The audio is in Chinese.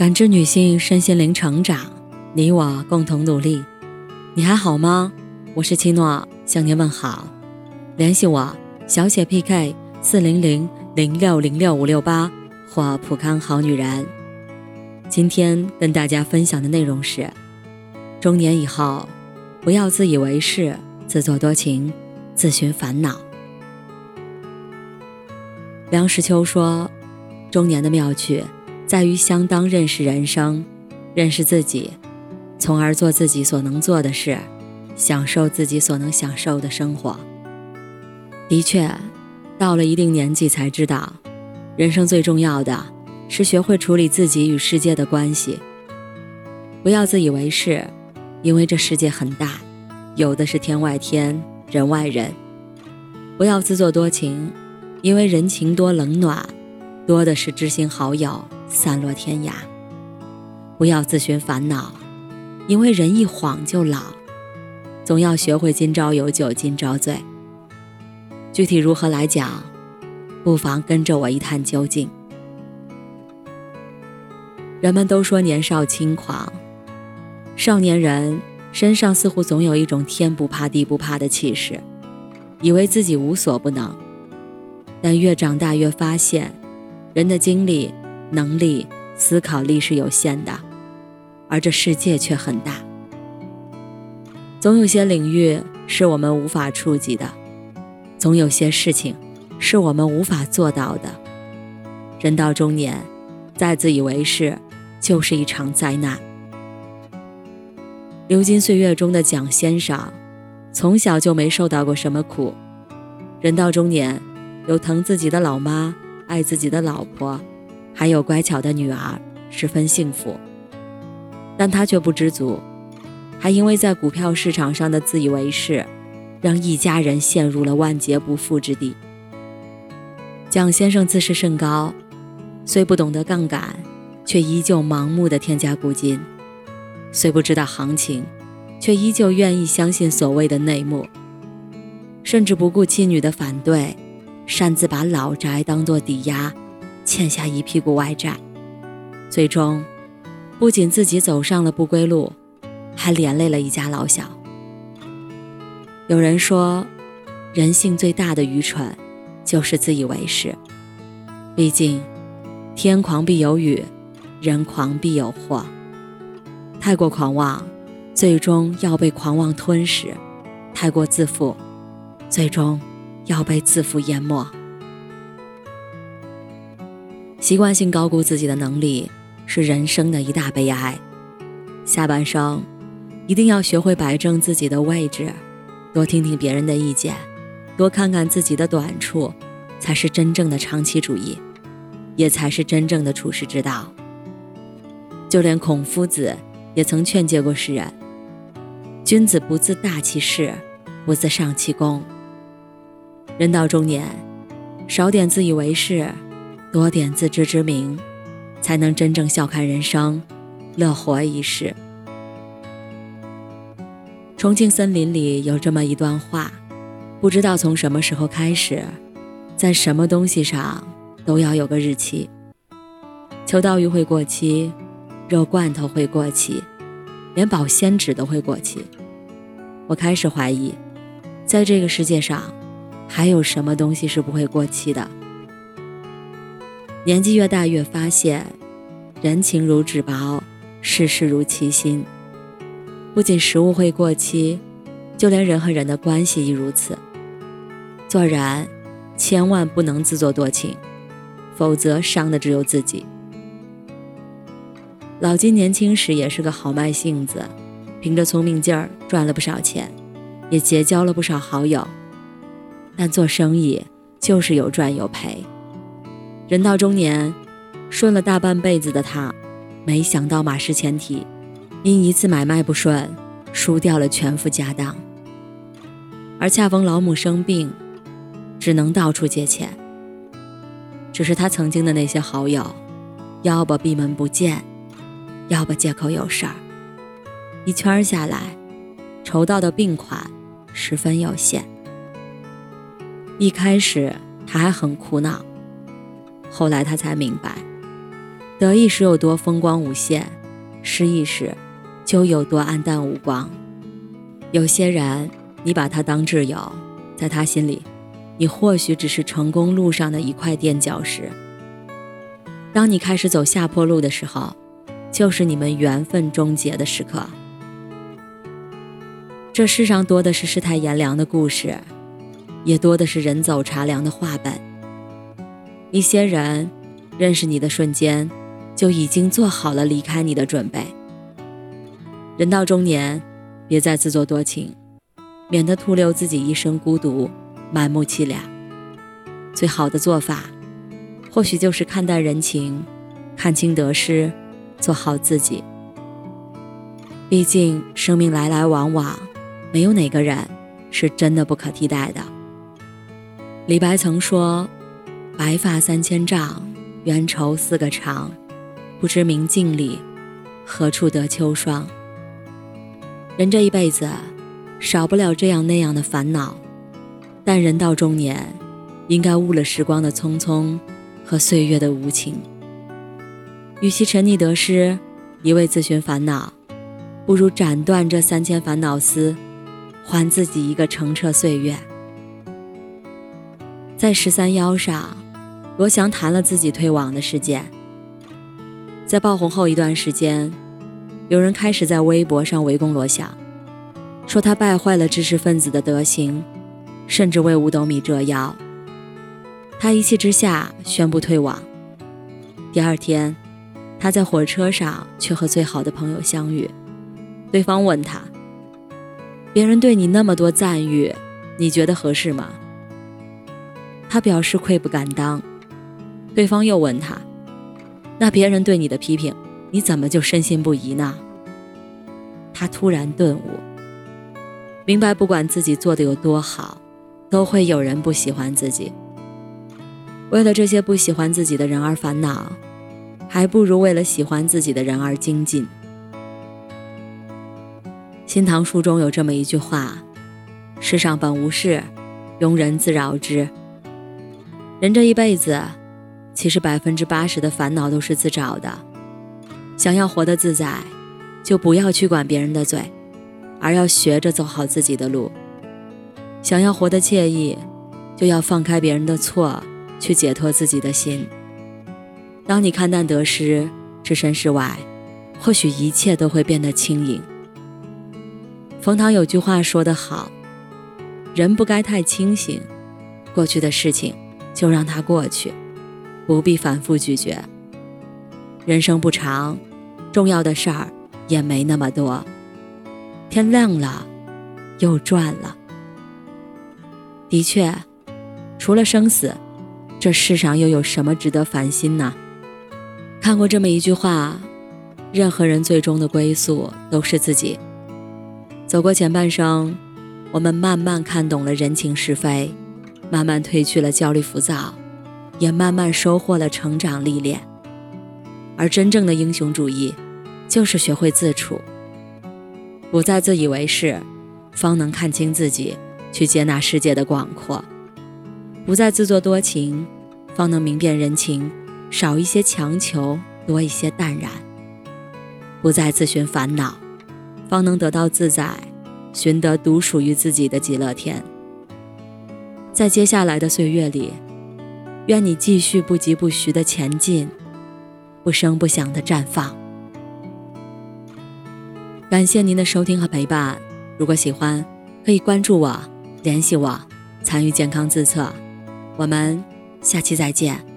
感知女性身心灵成长，你我共同努力。你还好吗？我是七诺，向您问好。联系我，小写 PK 四零零零六零六五六八或普康好女人。今天跟大家分享的内容是：中年以后，不要自以为是、自作多情、自寻烦恼。梁实秋说：“中年的妙趣，在于相当认识人生，认识自己，从而做自己所能做的事，享受自己所能享受的生活。”的确，到了一定年纪才知道，人生最重要的是学会处理自己与世界的关系。不要自以为是，因为这世界很大，有的是天外天，人外人。不要自作多情。因为人情多冷暖，多的是知心好友散落天涯。不要自寻烦恼，因为人一晃就老，总要学会今朝有酒今朝醉。具体如何来讲，不妨跟着我一探究竟。人们都说年少轻狂，少年人身上似乎总有一种天不怕地不怕的气势，以为自己无所不能。但越长大越发现，人的精力、能力、思考力是有限的，而这世界却很大。总有些领域是我们无法触及的，总有些事情是我们无法做到的。人到中年，再自以为是，就是一场灾难。流金岁月中的蒋先生，从小就没受到过什么苦，人到中年。有疼自己的老妈，爱自己的老婆，还有乖巧的女儿，十分幸福。但他却不知足，还因为在股票市场上的自以为是，让一家人陷入了万劫不复之地。蒋先生自视甚高，虽不懂得杠杆，却依旧盲目的添加股金；虽不知道行情，却依旧愿意相信所谓的内幕，甚至不顾妻女的反对。擅自把老宅当作抵押，欠下一屁股外债，最终不仅自己走上了不归路，还连累了一家老小。有人说，人性最大的愚蠢就是自以为是。毕竟，天狂必有雨，人狂必有祸。太过狂妄，最终要被狂妄吞噬；太过自负，最终。要被自负淹没，习惯性高估自己的能力是人生的一大悲哀。下半生一定要学会摆正自己的位置，多听听别人的意见，多看看自己的短处，才是真正的长期主义，也才是真正的处世之道。就连孔夫子也曾劝诫过世人：“君子不自大其事，不自上其功。”人到中年，少点自以为是，多点自知之明，才能真正笑看人生，乐活一世。重庆森林里有这么一段话：不知道从什么时候开始，在什么东西上都要有个日期。秋刀鱼会过期，肉罐头会过期，连保鲜纸都会过期。我开始怀疑，在这个世界上。还有什么东西是不会过期的？年纪越大，越发现人情如纸薄，世事如其心。不仅食物会过期，就连人和人的关系亦如此。做人千万不能自作多情，否则伤的只有自己。老金年轻时也是个豪迈性子，凭着聪明劲儿赚了不少钱，也结交了不少好友。但做生意就是有赚有赔。人到中年，顺了大半辈子的他，没想到马失前蹄，因一次买卖不顺，输掉了全副家当。而恰逢老母生病，只能到处借钱。只是他曾经的那些好友，要不闭门不见，要不借口有事儿，一圈下来，筹到的病款十分有限。一开始他还很苦恼，后来他才明白，得意时有多风光无限，失意时就有多黯淡无光。有些人，你把他当挚友，在他心里，你或许只是成功路上的一块垫脚石。当你开始走下坡路的时候，就是你们缘分终结的时刻。这世上多的是世态炎凉的故事，也多的是人走茶凉的话本。一些人认识你的瞬间，就已经做好了离开你的准备。人到中年，别再自作多情，免得徒留自己一生孤独，满目凄凉。最好的做法，或许就是看淡人情，看清得失，做好自己。毕竟生命来来往往。没有哪个人是真的不可替代的。李白曾说：“白发三千丈，缘愁似个长。不知明镜里，何处得秋霜。”人这一辈子，少不了这样那样的烦恼，但人到中年，应该悟了时光的匆匆和岁月的无情。与其沉溺得失，一味自寻烦恼，不如斩断这三千烦恼丝。还自己一个澄澈岁月。在十三邀上，罗翔谈了自己退网的事件。在爆红后一段时间，有人开始在微博上围攻罗翔，说他败坏了知识分子的德行，甚至为五斗米折腰。他一气之下宣布退网。第二天，他在火车上却和最好的朋友相遇，对方问他。别人对你那么多赞誉，你觉得合适吗？他表示愧不敢当。对方又问他：“那别人对你的批评，你怎么就深信不疑呢？”他突然顿悟，明白不管自己做的有多好，都会有人不喜欢自己。为了这些不喜欢自己的人而烦恼，还不如为了喜欢自己的人而精进。《新唐书》中有这么一句话：“世上本无事，庸人自扰之。”人这一辈子，其实百分之八十的烦恼都是自找的。想要活得自在，就不要去管别人的嘴，而要学着走好自己的路；想要活得惬意，就要放开别人的错，去解脱自己的心。当你看淡得失，置身事外，或许一切都会变得轻盈。冯唐有句话说得好：“人不该太清醒，过去的事情就让它过去，不必反复咀嚼。人生不长，重要的事儿也没那么多。天亮了，又转了。的确，除了生死，这世上又有什么值得烦心呢？看过这么一句话：任何人最终的归宿都是自己。”走过前半生，我们慢慢看懂了人情是非，慢慢褪去了焦虑浮躁，也慢慢收获了成长历练。而真正的英雄主义，就是学会自处，不再自以为是，方能看清自己，去接纳世界的广阔；不再自作多情，方能明辨人情，少一些强求，多一些淡然；不再自寻烦恼。方能得到自在，寻得独属于自己的极乐天。在接下来的岁月里，愿你继续不疾不徐的前进，不声不响的绽放。感谢您的收听和陪伴。如果喜欢，可以关注我，联系我，参与健康自测。我们下期再见。